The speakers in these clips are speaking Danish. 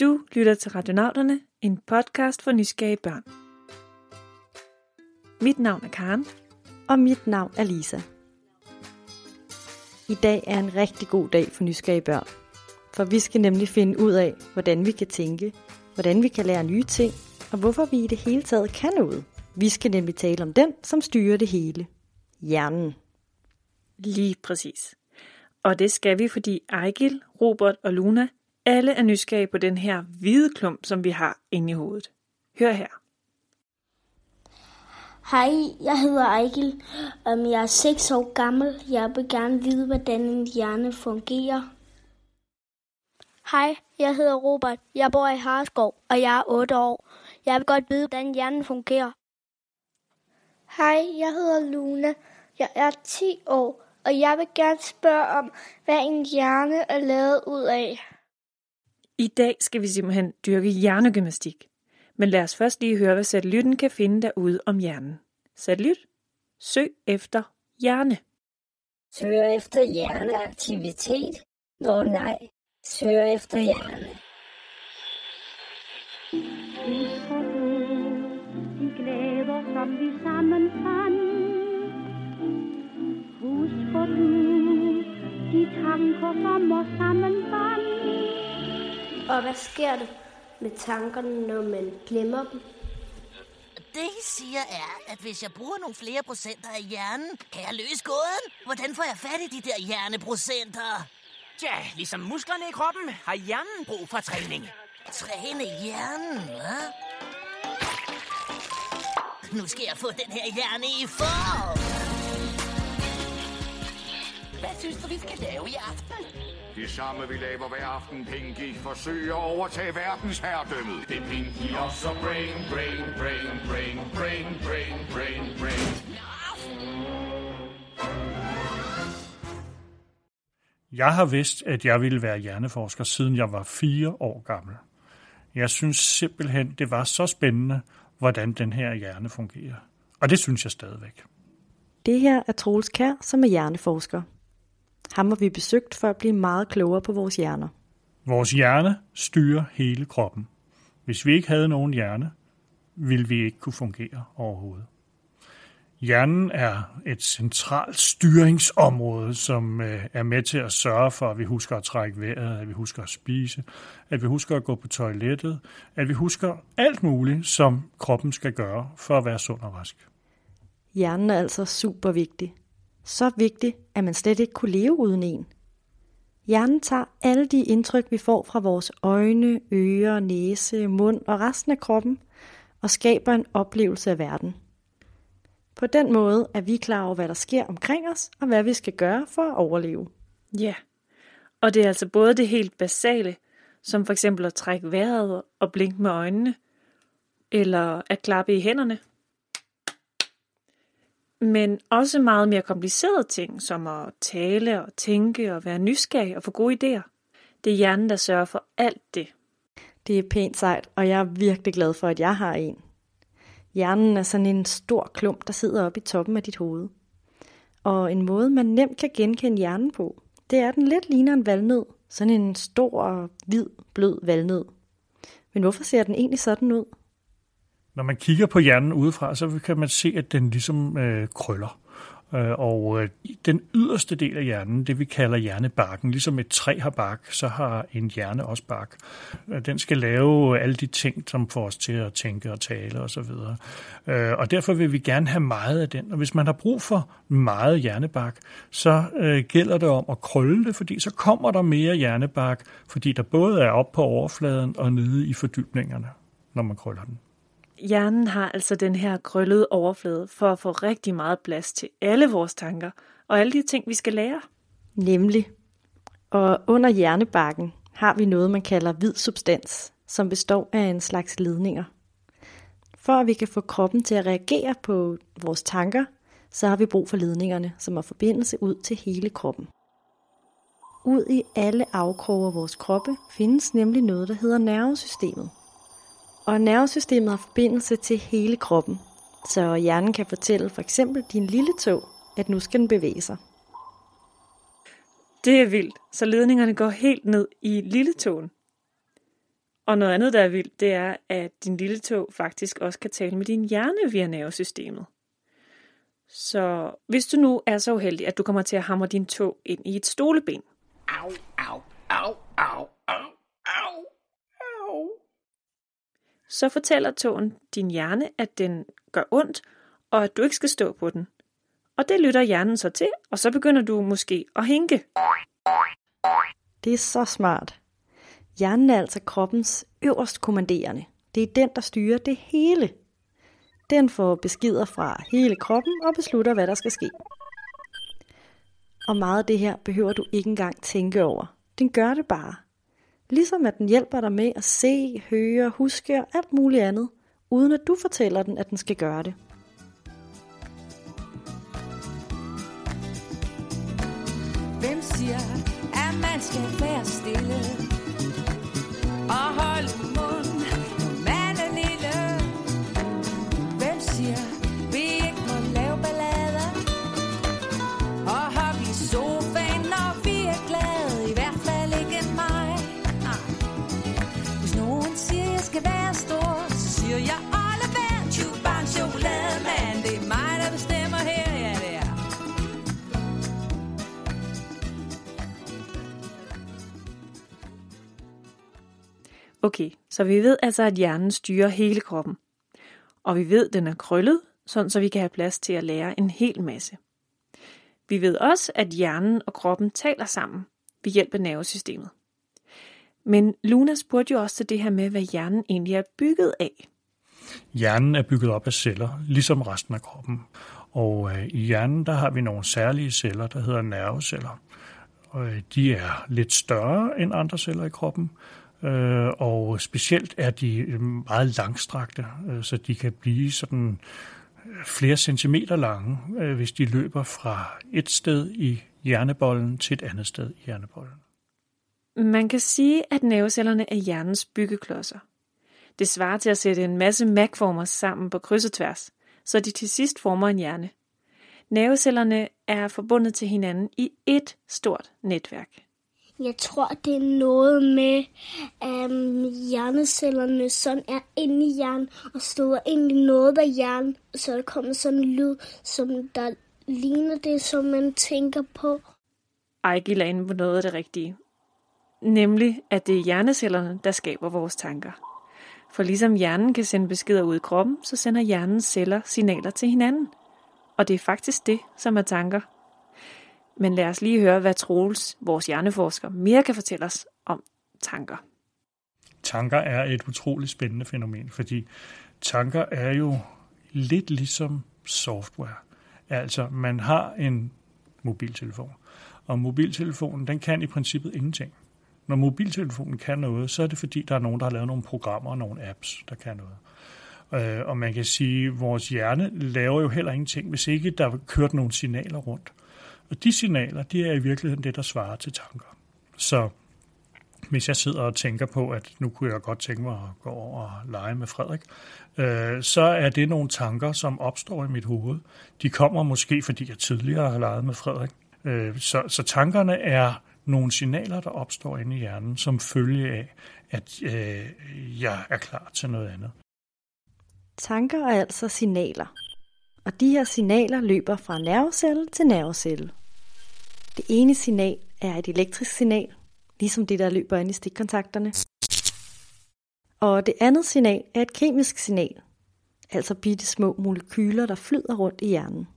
Du lytter til Radionauterne, en podcast for nysgerrige børn. Mit navn er Karen. Og mit navn er Lisa. I dag er en rigtig god dag for nysgerrige børn. For vi skal nemlig finde ud af, hvordan vi kan tænke, hvordan vi kan lære nye ting, og hvorfor vi i det hele taget kan noget. Vi skal nemlig tale om den, som styrer det hele. Hjernen. Lige præcis. Og det skal vi, fordi Ejgil, Robert og Luna alle er nysgerrige på den her hvide klump, som vi har inde i hovedet. Hør her. Hej, jeg hedder Ejgil. Jeg er 6 år gammel. Jeg vil gerne vide, hvordan en hjerne fungerer. Hej, jeg hedder Robert. Jeg bor i Harskov, og jeg er 8 år. Jeg vil godt vide, hvordan hjernen fungerer. Hej, jeg hedder Luna. Jeg er 10 år, og jeg vil gerne spørge om, hvad en hjerne er lavet ud af. I dag skal vi simpelthen dyrke hjernegymnastik. Men lad os først lige høre, hvad satellitten kan finde derude om hjernen. Satellit, søg efter hjerne. Søger efter hjerneaktivitet? Nå nej, søger efter hjerne. Du de glæder, som vi sammen fandt? Husker du de tanker, som os sammen bandt? Og hvad sker der med tankerne, når man glemmer dem? Det, I siger, er, at hvis jeg bruger nogle flere procenter af hjernen, kan jeg løse gåden. Hvordan får jeg fat i de der hjerneprocenter? Tja, ligesom musklerne i kroppen har hjernen brug for træning. Træne hjernen, hva? Nu skal jeg få den her hjerne i form. Hvad synes du, vi skal lave i aften? Det samme vi laver hver aften. Pinky forsøger at overtage verdens herredømmet. Det er Pinky og så brain, brain, brain, brain, brain, brain, brain, brain. Jeg har vidst, at jeg ville være hjerneforsker, siden jeg var fire år gammel. Jeg synes simpelthen, det var så spændende, hvordan den her hjerne fungerer. Og det synes jeg stadigvæk. Det her er Troels Kær, som er hjerneforsker. Ham har vi besøgt for at blive meget klogere på vores hjerner. Vores hjerne styrer hele kroppen. Hvis vi ikke havde nogen hjerne, ville vi ikke kunne fungere overhovedet. Hjernen er et centralt styringsområde, som øh, er med til at sørge for, at vi husker at trække vejret, at vi husker at spise, at vi husker at gå på toilettet, at vi husker alt muligt, som kroppen skal gøre for at være sund og rask. Hjernen er altså super vigtig. Så vigtig, at man slet ikke kunne leve uden en. Hjernen tager alle de indtryk, vi får fra vores øjne, ører, næse, mund og resten af kroppen, og skaber en oplevelse af verden. På den måde er vi klar over, hvad der sker omkring os, og hvad vi skal gøre for at overleve. Ja, og det er altså både det helt basale, som for eksempel at trække vejret og blinke med øjnene, eller at klappe i hænderne. Men også meget mere komplicerede ting, som at tale og tænke og være nysgerrig og få gode idéer. Det er hjernen, der sørger for alt det. Det er pænt sejt, og jeg er virkelig glad for, at jeg har en. Hjernen er sådan en stor klump, der sidder oppe i toppen af dit hoved. Og en måde, man nemt kan genkende hjernen på, det er, at den lidt ligner en valnød. Sådan en stor, hvid, blød valnød. Men hvorfor ser den egentlig sådan ud? Når man kigger på hjernen udefra, så kan man se, at den ligesom øh, krøller. Øh, og øh, den yderste del af hjernen, det vi kalder hjernebarken, ligesom et træ har bark, så har en hjerne også bark. Øh, den skal lave alle de ting, som får os til at tænke og tale osv. Og, og derfor vil vi gerne have meget af den. Og hvis man har brug for meget hjernebark, så gælder det om at krølle det, fordi så kommer der mere hjernebark, fordi der både er op på overfladen og nede i fordybningerne, når man krøller den. Hjernen har altså den her krøllede overflade for at få rigtig meget plads til alle vores tanker og alle de ting, vi skal lære. Nemlig. Og under hjernebarken har vi noget, man kalder hvid substans, som består af en slags ledninger. For at vi kan få kroppen til at reagere på vores tanker, så har vi brug for ledningerne, som har forbindelse ud til hele kroppen. Ud i alle afkroge af vores kroppe findes nemlig noget, der hedder nervesystemet – og nervesystemet har forbindelse til hele kroppen, så hjernen kan fortælle for eksempel din lille tog, at nu skal den bevæge sig. Det er vildt, så ledningerne går helt ned i lille tåen. Og noget andet, der er vildt, det er, at din lille tog faktisk også kan tale med din hjerne via nervesystemet. Så hvis du nu er så uheldig, at du kommer til at hamre din tog ind i et stoleben, Au, au, au, au, au, au, au så fortæller tågen din hjerne, at den gør ondt, og at du ikke skal stå på den. Og det lytter hjernen så til, og så begynder du måske at hinke. Det er så smart. Hjernen er altså kroppens øverst kommanderende. Det er den, der styrer det hele. Den får beskeder fra hele kroppen og beslutter, hvad der skal ske. Og meget af det her behøver du ikke engang tænke over. Den gør det bare. Ligesom at den hjælper dig med at se, høre, huske og alt muligt andet, uden at du fortæller den, at den skal gøre det. Hvem siger, at man skal være stille og holde så vi ved altså, at hjernen styrer hele kroppen. Og vi ved, at den er krøllet, sådan så vi kan have plads til at lære en hel masse. Vi ved også, at hjernen og kroppen taler sammen ved hjælp af nervesystemet. Men Luna spurgte jo også til det her med, hvad hjernen egentlig er bygget af. Hjernen er bygget op af celler, ligesom resten af kroppen. Og øh, i hjernen der har vi nogle særlige celler, der hedder nerveceller. Og øh, de er lidt større end andre celler i kroppen, øh, og specielt er de øh, meget langstrakte, øh, så de kan blive sådan øh, flere centimeter lange, øh, hvis de løber fra et sted i hjernebollen til et andet sted i hjernebollen. Man kan sige, at nervecellerne er hjernens byggeklodser. Det svarer til at sætte en masse magformer sammen på kryds og tværs, så de til sidst former en hjerne. Nervecellerne er forbundet til hinanden i et stort netværk. Jeg tror, det er noget med um, hjernecellerne, sådan er inde i hjernen, og støder ind i noget af hjernen, så der kommer sådan en lyd, som der ligner det, som man tænker på. Ejgil er inde på noget af det rigtige. Nemlig, at det er hjernecellerne, der skaber vores tanker. For ligesom hjernen kan sende beskeder ud i kroppen, så sender hjernens celler signaler til hinanden. Og det er faktisk det, som er tanker. Men lad os lige høre, hvad Troels, vores hjerneforsker, mere kan fortælle os om tanker. Tanker er et utroligt spændende fænomen, fordi tanker er jo lidt ligesom software. Altså, man har en mobiltelefon, og mobiltelefonen, den kan i princippet ingenting. Når mobiltelefonen kan noget, så er det fordi, der er nogen, der har lavet nogle programmer og nogle apps, der kan noget. Øh, og man kan sige, at vores hjerne laver jo heller ingenting, hvis ikke der er kørt nogle signaler rundt. Og de signaler, de er i virkeligheden det, der svarer til tanker. Så hvis jeg sidder og tænker på, at nu kunne jeg godt tænke mig at gå over og lege med Frederik, øh, så er det nogle tanker, som opstår i mit hoved. De kommer måske, fordi jeg tidligere har leget med Frederik. Øh, så, så tankerne er nogle signaler, der opstår inde i hjernen, som følge af, at øh, jeg er klar til noget andet. Tanker er altså signaler. Og de her signaler løber fra nervecelle til nervecelle. Det ene signal er et elektrisk signal, ligesom det, der løber ind i stikkontakterne. Og det andet signal er et kemisk signal, altså bitte små molekyler, der flyder rundt i hjernen.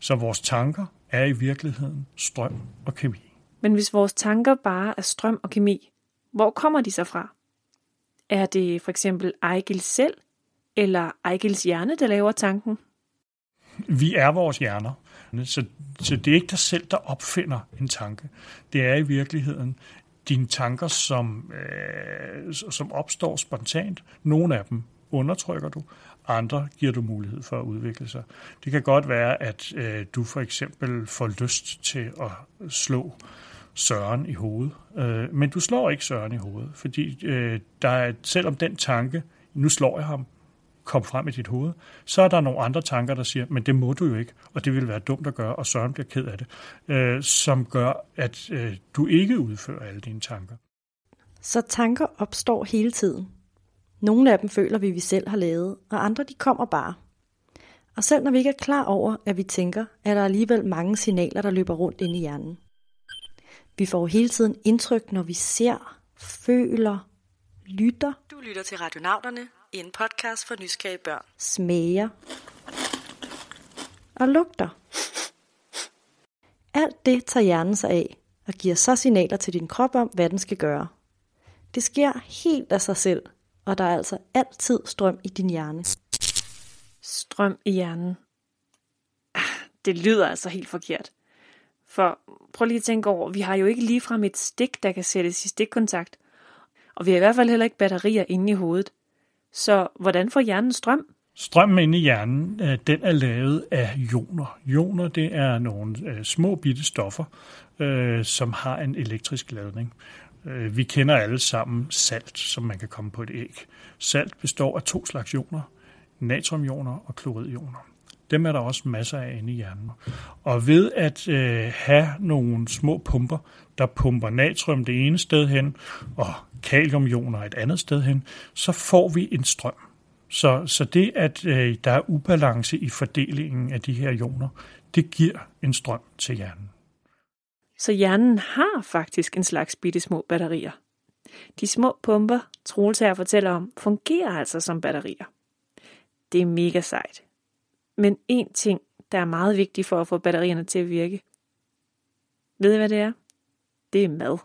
Så vores tanker er i virkeligheden strøm og kemi. Men hvis vores tanker bare er strøm og kemi, hvor kommer de så fra? Er det for eksempel Ejgil selv, eller Ejgils hjerne, der laver tanken? Vi er vores hjerner, så, så det er ikke dig selv, der opfinder en tanke. Det er i virkeligheden dine tanker, som, øh, som opstår spontant. Nogle af dem undertrykker du, andre giver du mulighed for at udvikle sig. Det kan godt være, at øh, du for eksempel får lyst til at slå Søren i hovedet, øh, men du slår ikke Søren i hovedet, fordi øh, der er, selvom den tanke, nu slår jeg ham, kom frem i dit hoved, så er der nogle andre tanker, der siger, men det må du jo ikke, og det vil være dumt at gøre, og Søren bliver ked af det, øh, som gør, at øh, du ikke udfører alle dine tanker. Så tanker opstår hele tiden. Nogle af dem føler vi, vi selv har lavet, og andre de kommer bare. Og selv når vi ikke er klar over, at vi tænker, er der alligevel mange signaler, der løber rundt ind i hjernen. Vi får hele tiden indtryk, når vi ser, føler, lytter. Du lytter til Radionauterne, en podcast for nysgerrige børn. Smager og lugter. Alt det tager hjernen sig af og giver så signaler til din krop om, hvad den skal gøre. Det sker helt af sig selv, og der er altså altid strøm i din hjerne. Strøm i hjernen. Ah, det lyder altså helt forkert. For prøv lige at tænke over, vi har jo ikke ligefrem et stik, der kan sættes i stikkontakt. Og vi har i hvert fald heller ikke batterier inde i hovedet. Så hvordan får hjernen strøm? Strømmen inde i hjernen, øh, den er lavet af ioner. Ioner, det er nogle øh, små bitte stoffer, øh, som har en elektrisk ladning. Vi kender alle sammen salt, som man kan komme på et æg. Salt består af to slags ioner, natriumioner og kloridioner. Dem er der også masser af inde i hjernen. Og ved at øh, have nogle små pumper, der pumper natrium det ene sted hen, og kaliumioner et andet sted hen, så får vi en strøm. Så, så det, at øh, der er ubalance i fordelingen af de her ioner, det giver en strøm til hjernen. Så hjernen har faktisk en slags bitte små batterier. De små pumper, Troels her fortæller om, fungerer altså som batterier. Det er mega sejt. Men en ting, der er meget vigtig for at få batterierne til at virke. Ved I, hvad det er? Det er mad.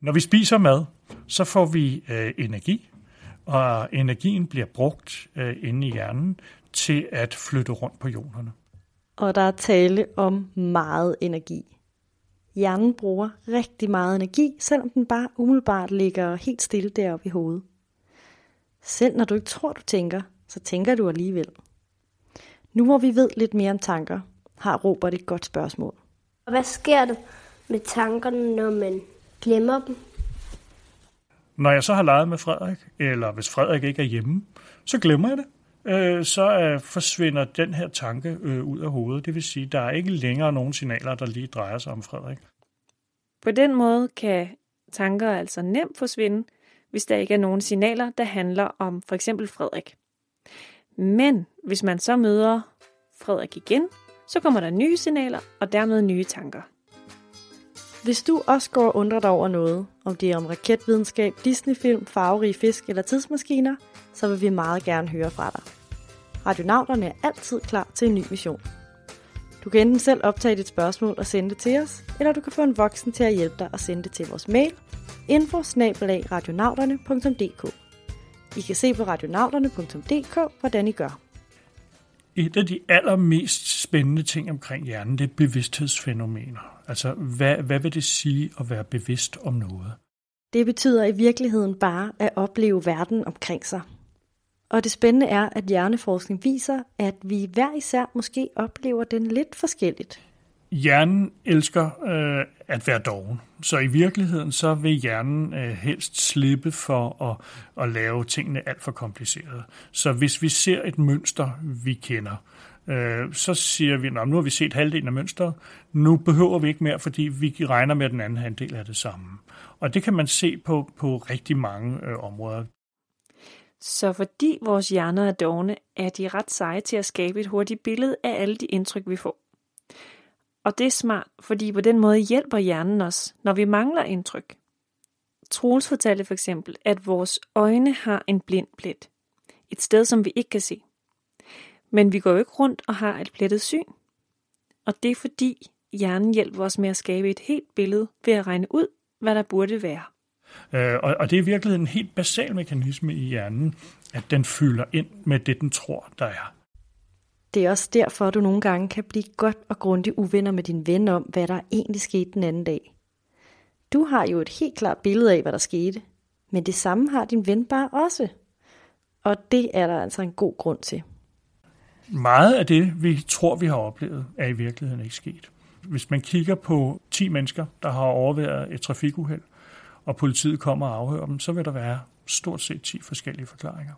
Når vi spiser mad, så får vi øh, energi, og energien bliver brugt øh, inde i hjernen til at flytte rundt på ionerne. Og der er tale om meget energi. Hjernen bruger rigtig meget energi, selvom den bare umiddelbart ligger helt stille deroppe i hovedet. Selv når du ikke tror, du tænker, så tænker du alligevel. Nu hvor vi ved lidt mere om tanker, har Robert et godt spørgsmål. Hvad sker der med tankerne, når man glemmer dem? Når jeg så har leget med Frederik, eller hvis Frederik ikke er hjemme, så glemmer jeg det. Øh, så øh, forsvinder den her tanke øh, ud af hovedet. Det vil sige, der er ikke længere nogen signaler, der lige drejer sig om Frederik. På den måde kan tanker altså nemt forsvinde, hvis der ikke er nogen signaler, der handler om for eksempel Frederik. Men hvis man så møder Frederik igen, så kommer der nye signaler og dermed nye tanker. Hvis du også går og undrer dig over noget, om det er om raketvidenskab, Disneyfilm, farverige fisk eller tidsmaskiner, så vil vi meget gerne høre fra dig. Radionauterne er altid klar til en ny mission. Du kan enten selv optage dit spørgsmål og sende det til os, eller du kan få en voksen til at hjælpe dig og sende det til vores mail info i kan se på radionauterne.dk, hvordan I gør. Et af de allermest spændende ting omkring hjernen, det er bevidsthedsfænomener. Altså, hvad, hvad vil det sige at være bevidst om noget? Det betyder i virkeligheden bare at opleve verden omkring sig. Og det spændende er, at hjerneforskning viser, at vi hver især måske oplever den lidt forskelligt. Hjernen elsker øh, at være doven. Så i virkeligheden så vil hjernen øh, helst slippe for at, at lave tingene alt for komplicerede. Så hvis vi ser et mønster, vi kender, øh, så siger vi, nu har vi set halvdelen af mønstret, nu behøver vi ikke mere, fordi vi regner med, at den anden halvdel er det samme. Og det kan man se på, på rigtig mange øh, områder. Så fordi vores hjerner er dogne, er de ret seje til at skabe et hurtigt billede af alle de indtryk, vi får. Og det er smart, fordi på den måde hjælper hjernen os, når vi mangler indtryk. Troels fortalte for eksempel, at vores øjne har en blind plet. Et sted, som vi ikke kan se. Men vi går jo ikke rundt og har et plettet syn. Og det er fordi hjernen hjælper os med at skabe et helt billede ved at regne ud, hvad der burde være. Øh, og, og det er virkelig en helt basal mekanisme i hjernen, at den fylder ind med det, den tror, der er. Det er også derfor, du nogle gange kan blive godt og grundigt uvenner med din ven om, hvad der egentlig skete den anden dag. Du har jo et helt klart billede af, hvad der skete, men det samme har din ven bare også. Og det er der altså en god grund til. Meget af det, vi tror, vi har oplevet, er i virkeligheden ikke sket. Hvis man kigger på 10 mennesker, der har overværet et trafikuheld, og politiet kommer og afhører dem, så vil der være stort set 10 forskellige forklaringer.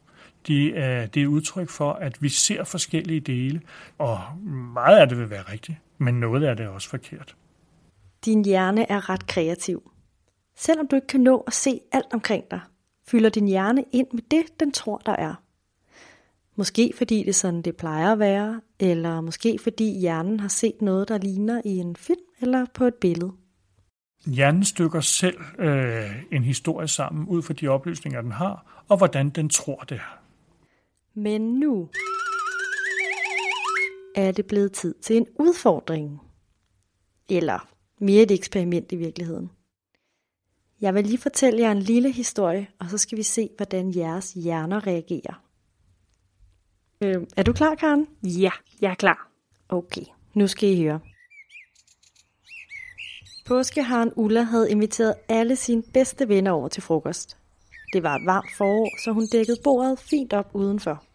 De er, det er udtryk for, at vi ser forskellige dele, og meget af det vil være rigtigt, men noget af det er også forkert. Din hjerne er ret kreativ. Selvom du ikke kan nå at se alt omkring dig, fylder din hjerne ind med det, den tror, der er. Måske fordi det er sådan, det plejer at være, eller måske fordi hjernen har set noget, der ligner i en film eller på et billede. Hjernen stykker selv øh, en historie sammen ud fra de oplysninger, den har, og hvordan den tror det er. Men nu er det blevet tid til en udfordring. Eller mere et eksperiment i virkeligheden. Jeg vil lige fortælle jer en lille historie, og så skal vi se, hvordan jeres hjerner reagerer. Øh, er du klar, Karen? Ja, jeg er klar. Okay, nu skal I høre. Påskeharen Ulla havde inviteret alle sine bedste venner over til frokost. Det var et varmt forår, så hun dækkede bordet fint op udenfor.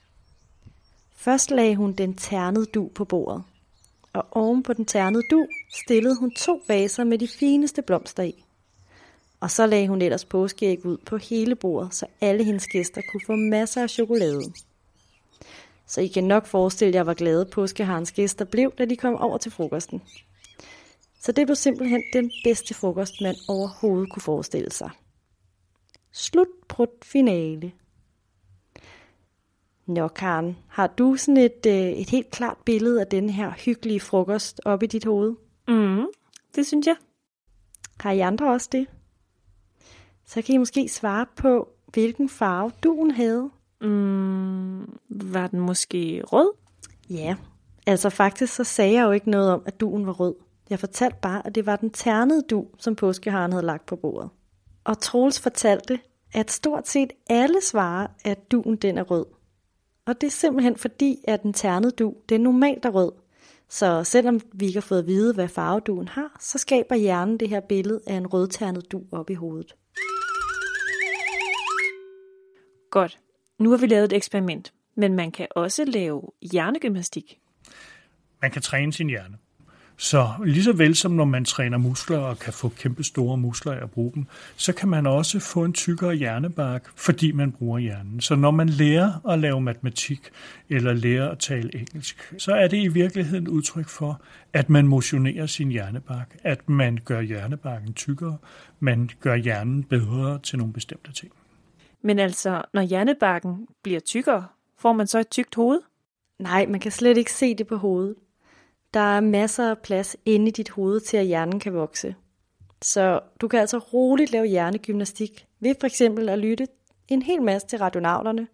Først lagde hun den ternede du på bordet. Og oven på den ternede du stillede hun to vaser med de fineste blomster i. Og så lagde hun ellers påskeæg ud på hele bordet, så alle hendes gæster kunne få masser af chokolade. Så I kan nok forestille jer, hvor glade påskeharens gæster blev, da de kom over til frokosten. Så det blev simpelthen den bedste frokost, man overhovedet kunne forestille sig. Slut Slutbrud finale. Nå, Karen, har du sådan et, øh, et helt klart billede af den her hyggelige frokost op i dit hoved? Mm, det synes jeg. Har I andre også det? Så kan I måske svare på, hvilken farve duen havde. Mm, var den måske rød? Ja, altså faktisk så sagde jeg jo ikke noget om, at duen var rød. Jeg fortalte bare, at det var den ternede du, som påskeharen havde lagt på bordet. Og Troels fortalte, at stort set alle svarer, at duen den er rød. Og det er simpelthen fordi, at den ternede du, det er normalt er rød. Så selvom vi ikke har fået at vide, hvad farve duen har, så skaber hjernen det her billede af en rødternet du op i hovedet. Godt. Nu har vi lavet et eksperiment, men man kan også lave hjernegymnastik. Man kan træne sin hjerne. Så lige så vel som når man træner muskler og kan få kæmpe store muskler af at bruge dem, så kan man også få en tykkere hjernebark, fordi man bruger hjernen. Så når man lærer at lave matematik eller lærer at tale engelsk, så er det i virkeligheden udtryk for, at man motionerer sin hjernebark, at man gør hjernebarken tykkere, man gør hjernen bedre til nogle bestemte ting. Men altså, når hjernebarken bliver tykkere, får man så et tykt hoved? Nej, man kan slet ikke se det på hovedet. Der er masser af plads inde i dit hoved til, at hjernen kan vokse. Så du kan altså roligt lave hjernegymnastik ved for eksempel at lytte en hel masse til radionavlerne,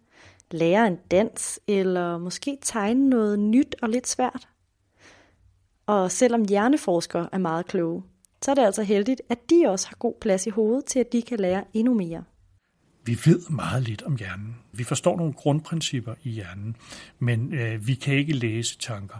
lære en dans eller måske tegne noget nyt og lidt svært. Og selvom hjerneforskere er meget kloge, så er det altså heldigt, at de også har god plads i hovedet til, at de kan lære endnu mere. Vi ved meget lidt om hjernen. Vi forstår nogle grundprincipper i hjernen, men øh, vi kan ikke læse tanker.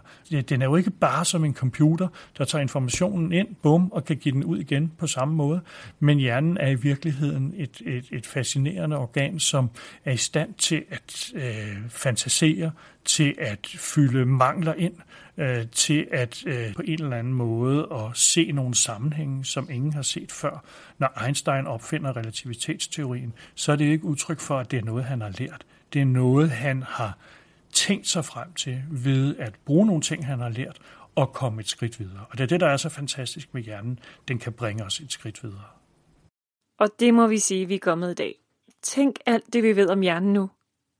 Den er jo ikke bare som en computer, der tager informationen ind, bum, og kan give den ud igen på samme måde. Men hjernen er i virkeligheden et, et, et fascinerende organ, som er i stand til at øh, fantasere, til at fylde mangler ind, øh, til at øh, på en eller anden måde at se nogle sammenhænge, som ingen har set før. Når Einstein opfinder relativitetsteorien, så er det ikke udtryk for, at det er noget, han har lært. Det er noget, han har tænkt sig frem til ved at bruge nogle ting, han har lært, og komme et skridt videre. Og det er det, der er så fantastisk med hjernen. Den kan bringe os et skridt videre. Og det må vi sige, vi er kommet i dag. Tænk alt det, vi ved om hjernen nu.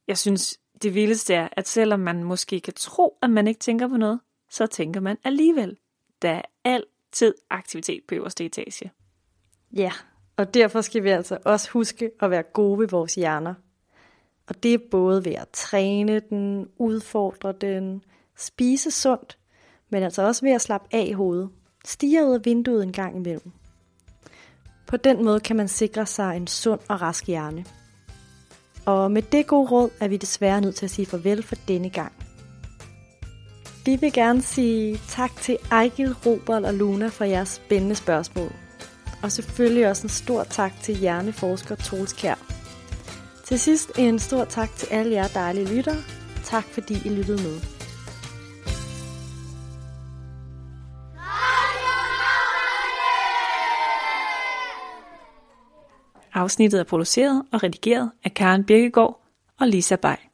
Jeg synes, det vildeste er, at selvom man måske kan tro, at man ikke tænker på noget, så tænker man alligevel. Der er altid aktivitet på øverste etage. Ja, og derfor skal vi altså også huske at være gode ved vores hjerner. Og det er både ved at træne den, udfordre den, spise sundt, men altså også ved at slappe af i hovedet. Stige ud af vinduet en gang imellem. På den måde kan man sikre sig en sund og rask hjerne. Og med det gode råd er vi desværre nødt til at sige farvel for denne gang. Vi vil gerne sige tak til Ejgil, Robert og Luna for jeres spændende spørgsmål. Og selvfølgelig også en stor tak til hjerneforsker Troels Kjær. Til sidst en stor tak til alle jer dejlige lyttere. Tak fordi I lyttede med. Afsnittet er produceret og redigeret af Karen Birkegaard og Lisa Bay.